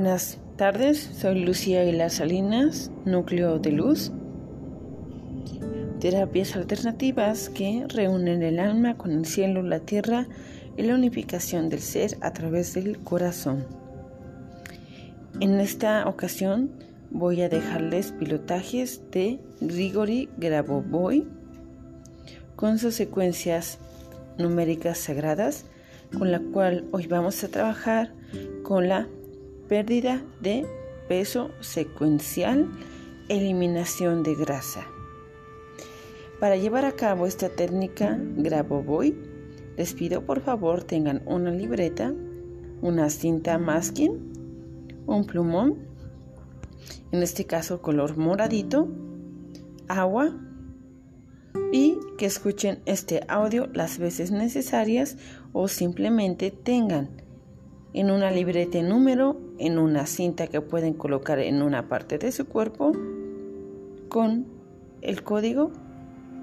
Buenas tardes, soy Lucía Aguilar Salinas, Núcleo de Luz. Terapias alternativas que reúnen el alma con el cielo, la tierra y la unificación del ser a través del corazón. En esta ocasión voy a dejarles pilotajes de Grigori Grabovoi con sus secuencias numéricas sagradas, con la cual hoy vamos a trabajar con la pérdida de peso secuencial, eliminación de grasa. Para llevar a cabo esta técnica Grabovoi, les pido por favor tengan una libreta, una cinta masking, un plumón, en este caso color moradito, agua y que escuchen este audio las veces necesarias o simplemente tengan en una libreta número, en una cinta que pueden colocar en una parte de su cuerpo con el código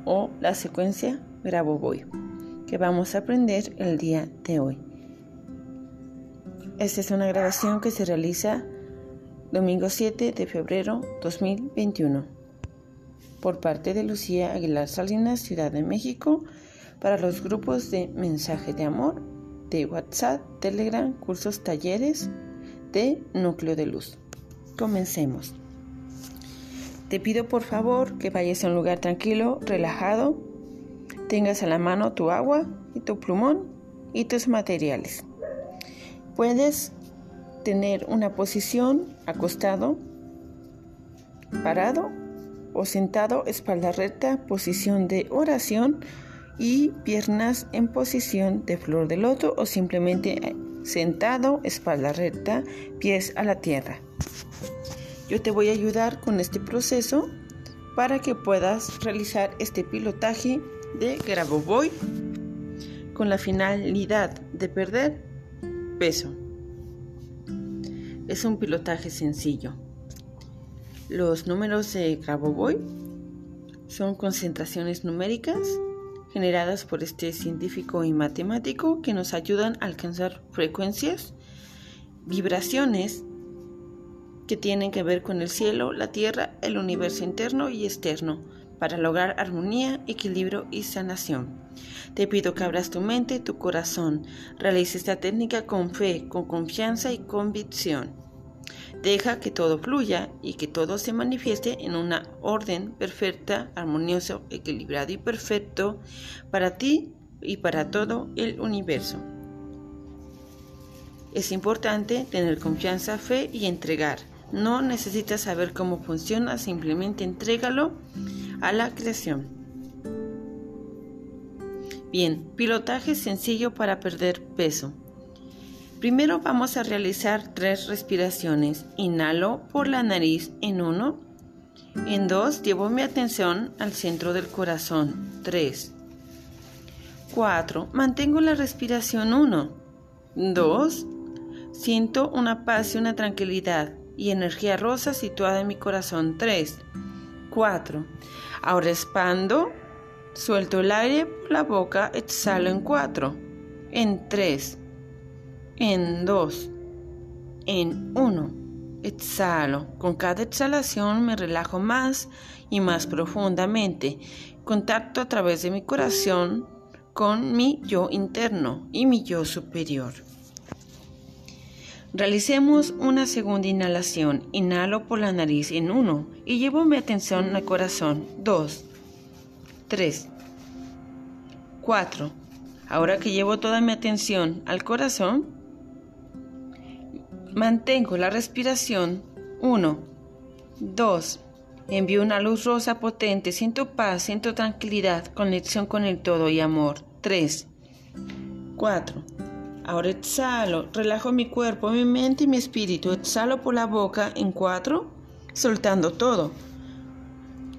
o la secuencia Grabovoi que vamos a aprender el día de hoy. Esta es una grabación que se realiza domingo 7 de febrero 2021 por parte de Lucía Aguilar Salinas, Ciudad de México, para los grupos de mensaje de amor de WhatsApp, Telegram, cursos, talleres de Núcleo de Luz. Comencemos. Te pido por favor que vayas a un lugar tranquilo, relajado, tengas a la mano tu agua y tu plumón y tus materiales. Puedes tener una posición acostado, parado o sentado, espalda recta, posición de oración y piernas en posición de flor de loto o simplemente sentado, espalda recta, pies a la tierra. Yo te voy a ayudar con este proceso para que puedas realizar este pilotaje de Grabovoi con la finalidad de perder peso. Es un pilotaje sencillo. Los números de Grabovoi son concentraciones numéricas generadas por este científico y matemático que nos ayudan a alcanzar frecuencias, vibraciones que tienen que ver con el cielo, la tierra, el universo interno y externo, para lograr armonía, equilibrio y sanación. Te pido que abras tu mente, tu corazón, realice esta técnica con fe, con confianza y convicción. Deja que todo fluya y que todo se manifieste en una orden perfecta, armonioso, equilibrado y perfecto para ti y para todo el universo. Es importante tener confianza, fe y entregar. No necesitas saber cómo funciona, simplemente entrégalo a la creación. Bien, pilotaje sencillo para perder peso. Primero vamos a realizar tres respiraciones. Inhalo por la nariz en uno. En dos, llevo mi atención al centro del corazón. Tres. Cuatro, mantengo la respiración uno. Dos, siento una paz y una tranquilidad y energía rosa situada en mi corazón. Tres. Cuatro. Ahora expando, suelto el aire por la boca, exhalo en cuatro. En tres en dos, en uno. Exhalo. Con cada exhalación me relajo más y más profundamente. Contacto a través de mi corazón con mi yo interno y mi yo superior. Realicemos una segunda inhalación. Inhalo por la nariz en uno y llevo mi atención al corazón. Dos, tres, cuatro. Ahora que llevo toda mi atención al corazón, Mantengo la respiración. 1. 2. Envío una luz rosa potente. Siento paz, siento tranquilidad, conexión con el todo y amor. 3. 4. Ahora exhalo, relajo mi cuerpo, mi mente y mi espíritu. Exhalo por la boca en 4, soltando todo.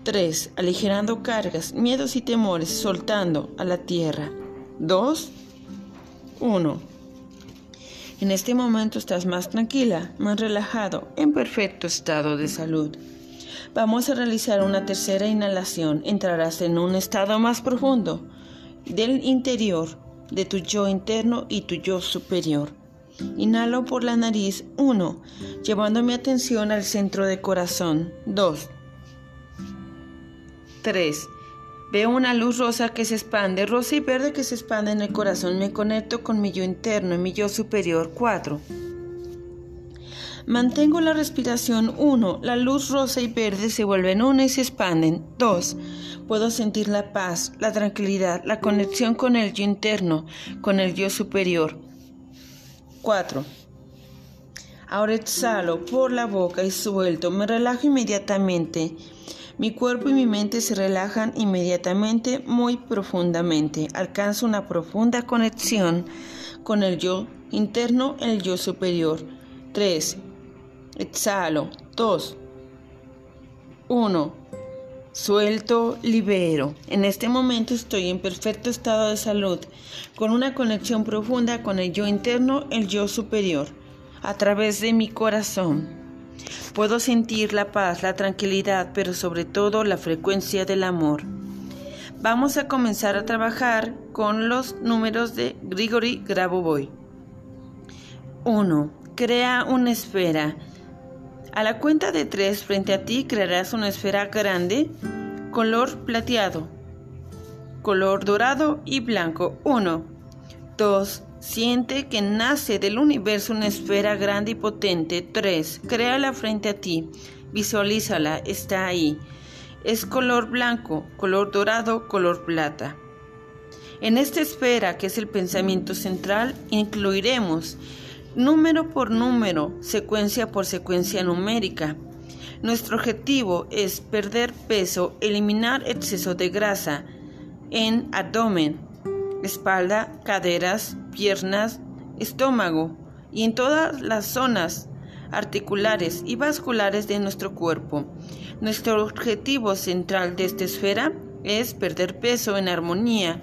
3. Aligerando cargas, miedos y temores, soltando a la tierra. 2. 1. En este momento estás más tranquila, más relajado, en perfecto estado de salud. Vamos a realizar una tercera inhalación. Entrarás en un estado más profundo del interior de tu yo interno y tu yo superior. Inhalo por la nariz 1, llevando mi atención al centro de corazón 2. 3. Veo una luz rosa que se expande, rosa y verde que se expande en el corazón. Me conecto con mi yo interno y mi yo superior. 4. Mantengo la respiración 1. La luz rosa y verde se vuelven una y se expanden. 2. Puedo sentir la paz, la tranquilidad, la conexión con el yo interno, con el yo superior. 4. Ahora exhalo por la boca y suelto. Me relajo inmediatamente. Mi cuerpo y mi mente se relajan inmediatamente, muy profundamente. Alcanzo una profunda conexión con el yo interno, el yo superior. 3. Exhalo. 2. 1. Suelto, libero. En este momento estoy en perfecto estado de salud, con una conexión profunda con el yo interno, el yo superior, a través de mi corazón. Puedo sentir la paz, la tranquilidad, pero sobre todo la frecuencia del amor. Vamos a comenzar a trabajar con los números de Grigory Grabovoi. 1. Crea una esfera. A la cuenta de 3 frente a ti crearás una esfera grande, color plateado, color dorado y blanco. 1. 2. Siente que nace del universo una esfera grande y potente. 3. Créala frente a ti. Visualízala. Está ahí. Es color blanco, color dorado, color plata. En esta esfera, que es el pensamiento central, incluiremos número por número, secuencia por secuencia numérica. Nuestro objetivo es perder peso, eliminar exceso de grasa en abdomen, espalda, caderas, piernas, estómago y en todas las zonas articulares y vasculares de nuestro cuerpo. Nuestro objetivo central de esta esfera es perder peso en armonía,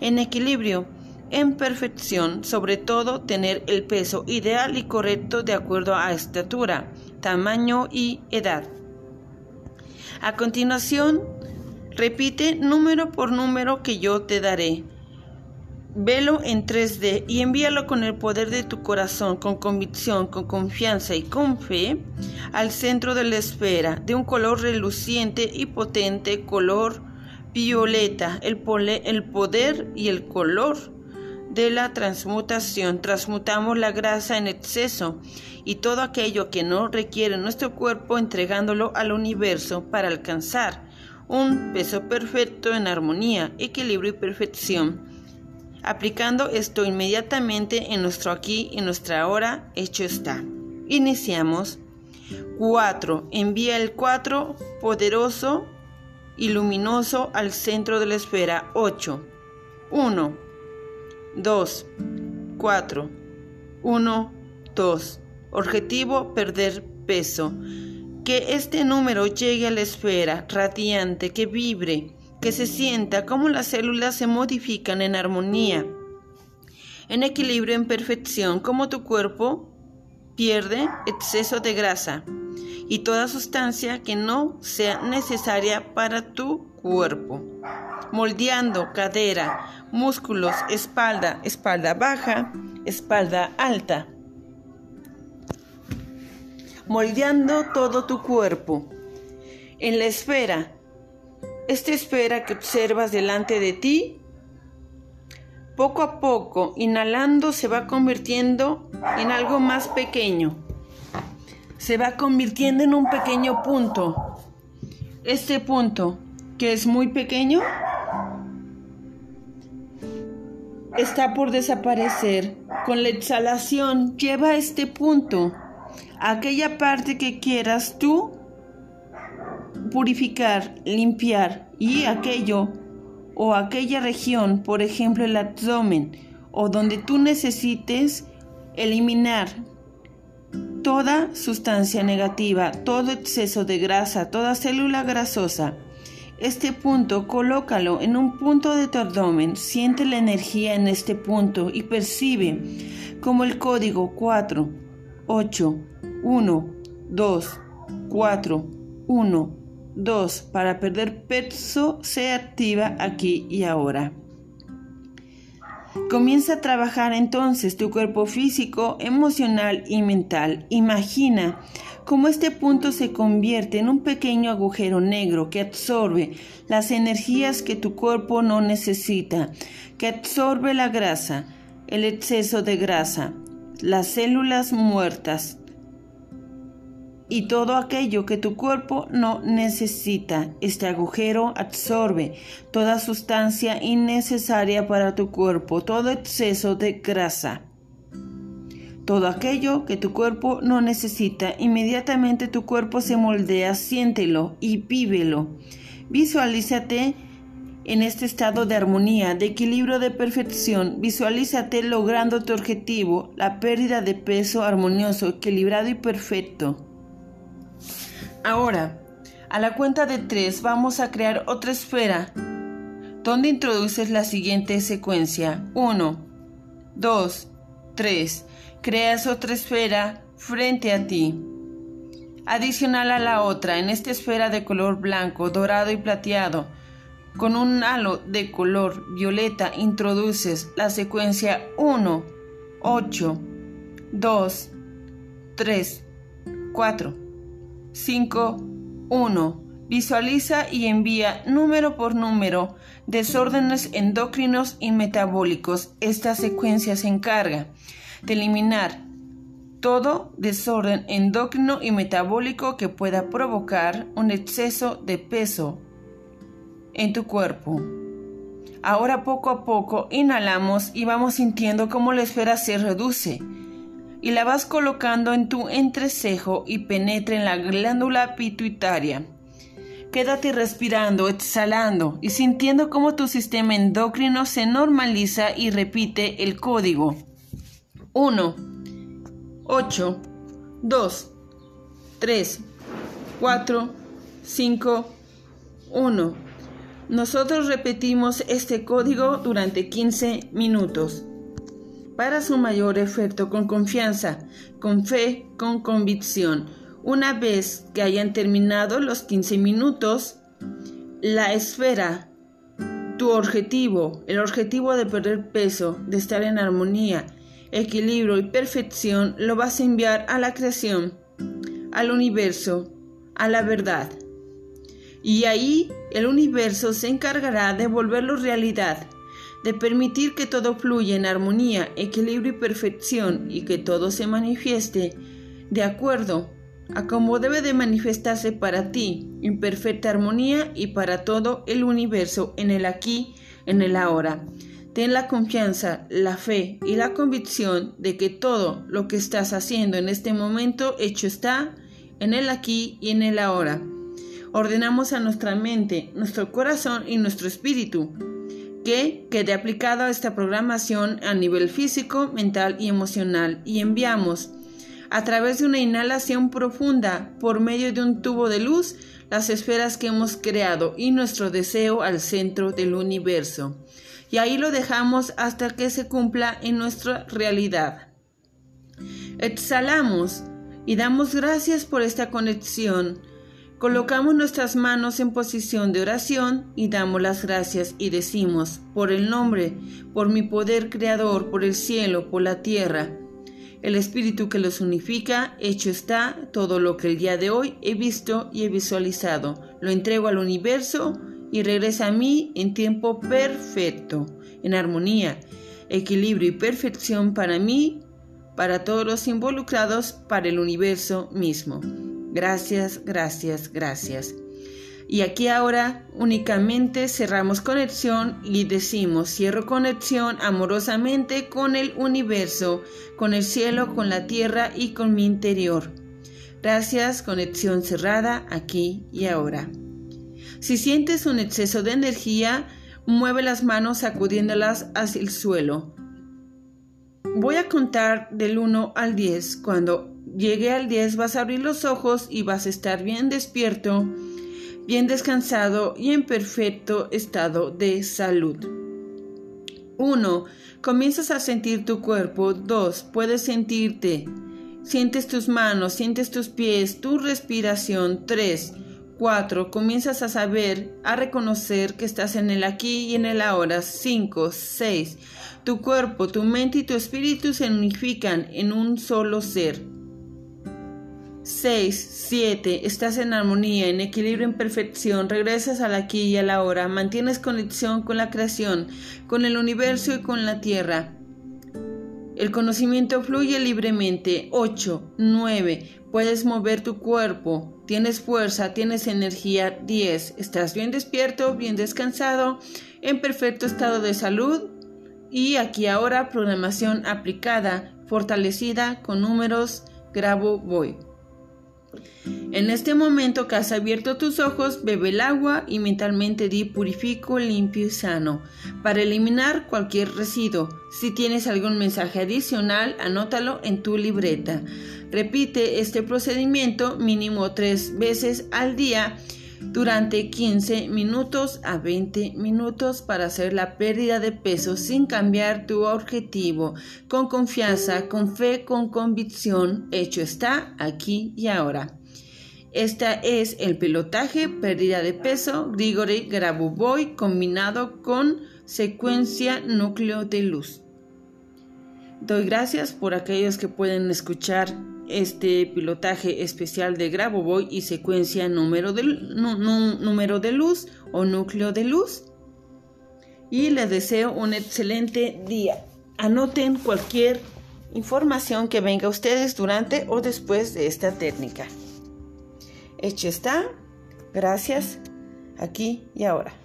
en equilibrio, en perfección, sobre todo tener el peso ideal y correcto de acuerdo a estatura, tamaño y edad. A continuación, repite número por número que yo te daré. Velo en 3D y envíalo con el poder de tu corazón, con convicción, con confianza y con fe al centro de la esfera, de un color reluciente y potente, color violeta, el, el poder y el color de la transmutación. Transmutamos la grasa en exceso y todo aquello que no requiere nuestro cuerpo entregándolo al universo para alcanzar un peso perfecto en armonía, equilibrio y perfección Aplicando esto inmediatamente en nuestro aquí y nuestra ahora, hecho está. Iniciamos. 4. Envía el 4 poderoso y luminoso al centro de la esfera. 8. 1. 2. 4. 1. 2. Objetivo, perder peso. Que este número llegue a la esfera radiante, que vibre, que se sienta cómo las células se modifican en armonía, en equilibrio, en perfección, como tu cuerpo pierde exceso de grasa y toda sustancia que no sea necesaria para tu cuerpo. Moldeando cadera, músculos, espalda, espalda baja, espalda alta. Moldeando todo tu cuerpo. En la esfera esta esfera que observas delante de ti, poco a poco, inhalando, se va convirtiendo en algo más pequeño. Se va convirtiendo en un pequeño punto. Este punto, que es muy pequeño, está por desaparecer. Con la exhalación, lleva este punto a aquella parte que quieras tú purificar, limpiar y aquello o aquella región, por ejemplo el abdomen, o donde tú necesites eliminar toda sustancia negativa, todo exceso de grasa, toda célula grasosa. Este punto colócalo en un punto de tu abdomen, siente la energía en este punto y percibe como el código 4, 8, 1, 2, 4, 1, 2. Para perder peso se activa aquí y ahora. Comienza a trabajar entonces tu cuerpo físico, emocional y mental. Imagina cómo este punto se convierte en un pequeño agujero negro que absorbe las energías que tu cuerpo no necesita, que absorbe la grasa, el exceso de grasa, las células muertas, y todo aquello que tu cuerpo no necesita. Este agujero absorbe toda sustancia innecesaria para tu cuerpo, todo exceso de grasa. Todo aquello que tu cuerpo no necesita, inmediatamente tu cuerpo se moldea, siéntelo y vívelo. Visualízate en este estado de armonía, de equilibrio, de perfección. Visualízate logrando tu objetivo, la pérdida de peso armonioso, equilibrado y perfecto. Ahora, a la cuenta de tres vamos a crear otra esfera donde introduces la siguiente secuencia. 1, 2, 3. Creas otra esfera frente a ti. Adicional a la otra, en esta esfera de color blanco, dorado y plateado, con un halo de color violeta introduces la secuencia 1, 8, 2, 3, 4. 5. 1. Visualiza y envía número por número desórdenes endocrinos y metabólicos. Esta secuencia se encarga de eliminar todo desorden endocrino y metabólico que pueda provocar un exceso de peso en tu cuerpo. Ahora poco a poco inhalamos y vamos sintiendo cómo la esfera se reduce y la vas colocando en tu entrecejo y penetra en la glándula pituitaria. Quédate respirando, exhalando y sintiendo cómo tu sistema endocrino se normaliza y repite el código. 1, 8, 2, 3, 4, 5, 1. Nosotros repetimos este código durante 15 minutos para su mayor efecto con confianza, con fe, con convicción. Una vez que hayan terminado los 15 minutos, la esfera, tu objetivo, el objetivo de perder peso, de estar en armonía, equilibrio y perfección, lo vas a enviar a la creación, al universo, a la verdad. Y ahí el universo se encargará de volverlo realidad de permitir que todo fluya en armonía, equilibrio y perfección y que todo se manifieste de acuerdo a como debe de manifestarse para ti, en perfecta armonía y para todo el universo en el aquí, en el ahora. Ten la confianza, la fe y la convicción de que todo lo que estás haciendo en este momento hecho está en el aquí y en el ahora. Ordenamos a nuestra mente, nuestro corazón y nuestro espíritu que quede aplicado a esta programación a nivel físico, mental y emocional y enviamos a través de una inhalación profunda por medio de un tubo de luz las esferas que hemos creado y nuestro deseo al centro del universo. Y ahí lo dejamos hasta que se cumpla en nuestra realidad. Exhalamos y damos gracias por esta conexión Colocamos nuestras manos en posición de oración y damos las gracias y decimos, por el nombre, por mi poder creador, por el cielo, por la tierra, el espíritu que los unifica, hecho está todo lo que el día de hoy he visto y he visualizado. Lo entrego al universo y regresa a mí en tiempo perfecto, en armonía, equilibrio y perfección para mí, para todos los involucrados, para el universo mismo. Gracias, gracias, gracias. Y aquí ahora únicamente cerramos conexión y decimos, cierro conexión amorosamente con el universo, con el cielo, con la tierra y con mi interior. Gracias, conexión cerrada aquí y ahora. Si sientes un exceso de energía, mueve las manos sacudiéndolas hacia el suelo. Voy a contar del 1 al 10. Cuando llegue al 10 vas a abrir los ojos y vas a estar bien despierto, bien descansado y en perfecto estado de salud. 1. Comienzas a sentir tu cuerpo. 2. Puedes sentirte. Sientes tus manos, sientes tus pies, tu respiración. 3. 4. Comienzas a saber, a reconocer que estás en el aquí y en el ahora. 5. 6. Tu cuerpo, tu mente y tu espíritu se unifican en un solo ser. 6, 7. Estás en armonía, en equilibrio, en perfección. Regresas al aquí y a la hora. Mantienes conexión con la creación, con el universo y con la tierra. El conocimiento fluye libremente. 8, 9. Puedes mover tu cuerpo. Tienes fuerza, tienes energía. 10. Estás bien despierto, bien descansado, en perfecto estado de salud. Y aquí ahora programación aplicada, fortalecida con números. Grabo, voy. En este momento que has abierto tus ojos, bebe el agua y mentalmente di purifico, limpio y sano, para eliminar cualquier residuo. Si tienes algún mensaje adicional, anótalo en tu libreta. Repite este procedimiento mínimo tres veces al día durante 15 minutos a 20 minutos para hacer la pérdida de peso sin cambiar tu objetivo, con confianza, con fe, con convicción. Hecho está aquí y ahora. Esta es el pilotaje, pérdida de peso, Grigori Grabovoi combinado con secuencia núcleo de luz. Doy gracias por aquellos que pueden escuchar este pilotaje especial de Grabovoi y secuencia número de, número de luz o núcleo de luz. Y les deseo un excelente día. Anoten cualquier información que venga a ustedes durante o después de esta técnica. Hecho está. Gracias. Aquí y ahora.